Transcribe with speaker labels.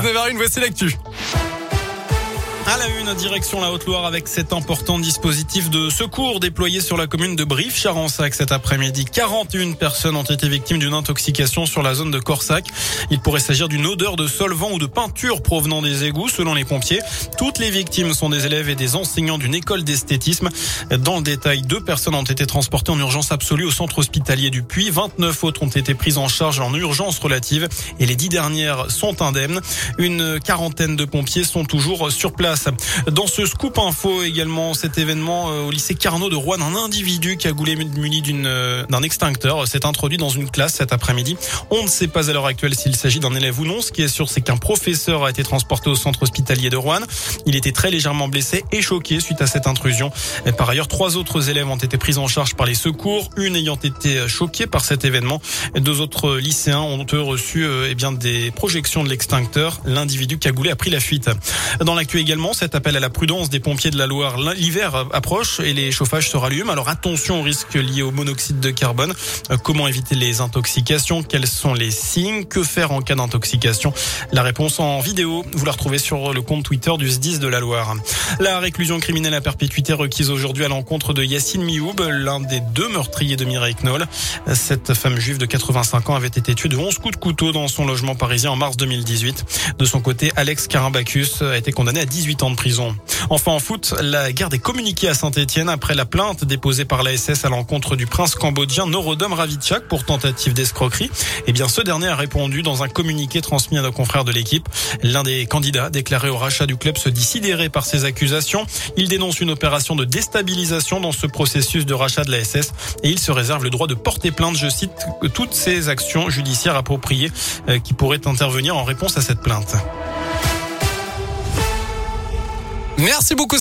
Speaker 1: 9h01, voici l'actu. À la une, direction la Haute-Loire avec cet important dispositif de secours déployé sur la commune de Brive-Charensac cet après-midi. 41 personnes ont été victimes d'une intoxication sur la zone de Corsac. Il pourrait s'agir d'une odeur de solvant ou de peinture provenant des égouts selon les pompiers. Toutes les victimes sont des élèves et des enseignants d'une école d'esthétisme. Dans le détail, deux personnes ont été transportées en urgence absolue au centre hospitalier du Puy. 29 autres ont été prises en charge en urgence relative et les dix dernières sont indemnes. Une quarantaine de pompiers sont toujours sur place. Dans ce scoop info également, cet événement euh, au lycée Carnot de Rouen, un individu qui a goulé muni euh, d'un extincteur s'est introduit dans une classe cet après-midi. On ne sait pas à l'heure actuelle s'il s'agit d'un élève ou non. Ce qui est sûr, c'est qu'un professeur a été transporté au centre hospitalier de Rouen. Il était très légèrement blessé et choqué suite à cette intrusion. Par ailleurs, trois autres élèves ont été pris en charge par les secours, une ayant été choquée par cet événement. Deux autres lycéens ont eux reçu euh, eh bien des projections de l'extincteur. L'individu qui a goulé a pris la fuite. Dans l'actu également, cet appel à la prudence des pompiers de la Loire. L'hiver approche et les chauffages se rallument. Alors attention aux risques liés au monoxyde de carbone. Euh, comment éviter les intoxications? Quels sont les signes? Que faire en cas d'intoxication? La réponse en vidéo, vous la retrouvez sur le compte Twitter du SDIS de la Loire. La réclusion criminelle à perpétuité requise aujourd'hui à l'encontre de Yassine Mioub, l'un des deux meurtriers de Mireille Knoll. Cette femme juive de 85 ans avait été tuée de 11 coups de couteau dans son logement parisien en mars 2018. De son côté, Alex Karabakis a été condamné à 18 Enfin en foot, la guerre des communiqués à Saint-Etienne après la plainte déposée par la SS à l'encontre du prince cambodgien Norodom Ravitchak pour tentative d'escroquerie. Eh bien, ce dernier a répondu dans un communiqué transmis à nos confrères de l'équipe. L'un des candidats déclaré au rachat du club se dit sidéré par ces accusations. Il dénonce une opération de déstabilisation dans ce processus de rachat de la SS et il se réserve le droit de porter plainte, je cite, toutes ces actions judiciaires appropriées euh, qui pourraient intervenir en réponse à cette plainte.
Speaker 2: Merci beaucoup.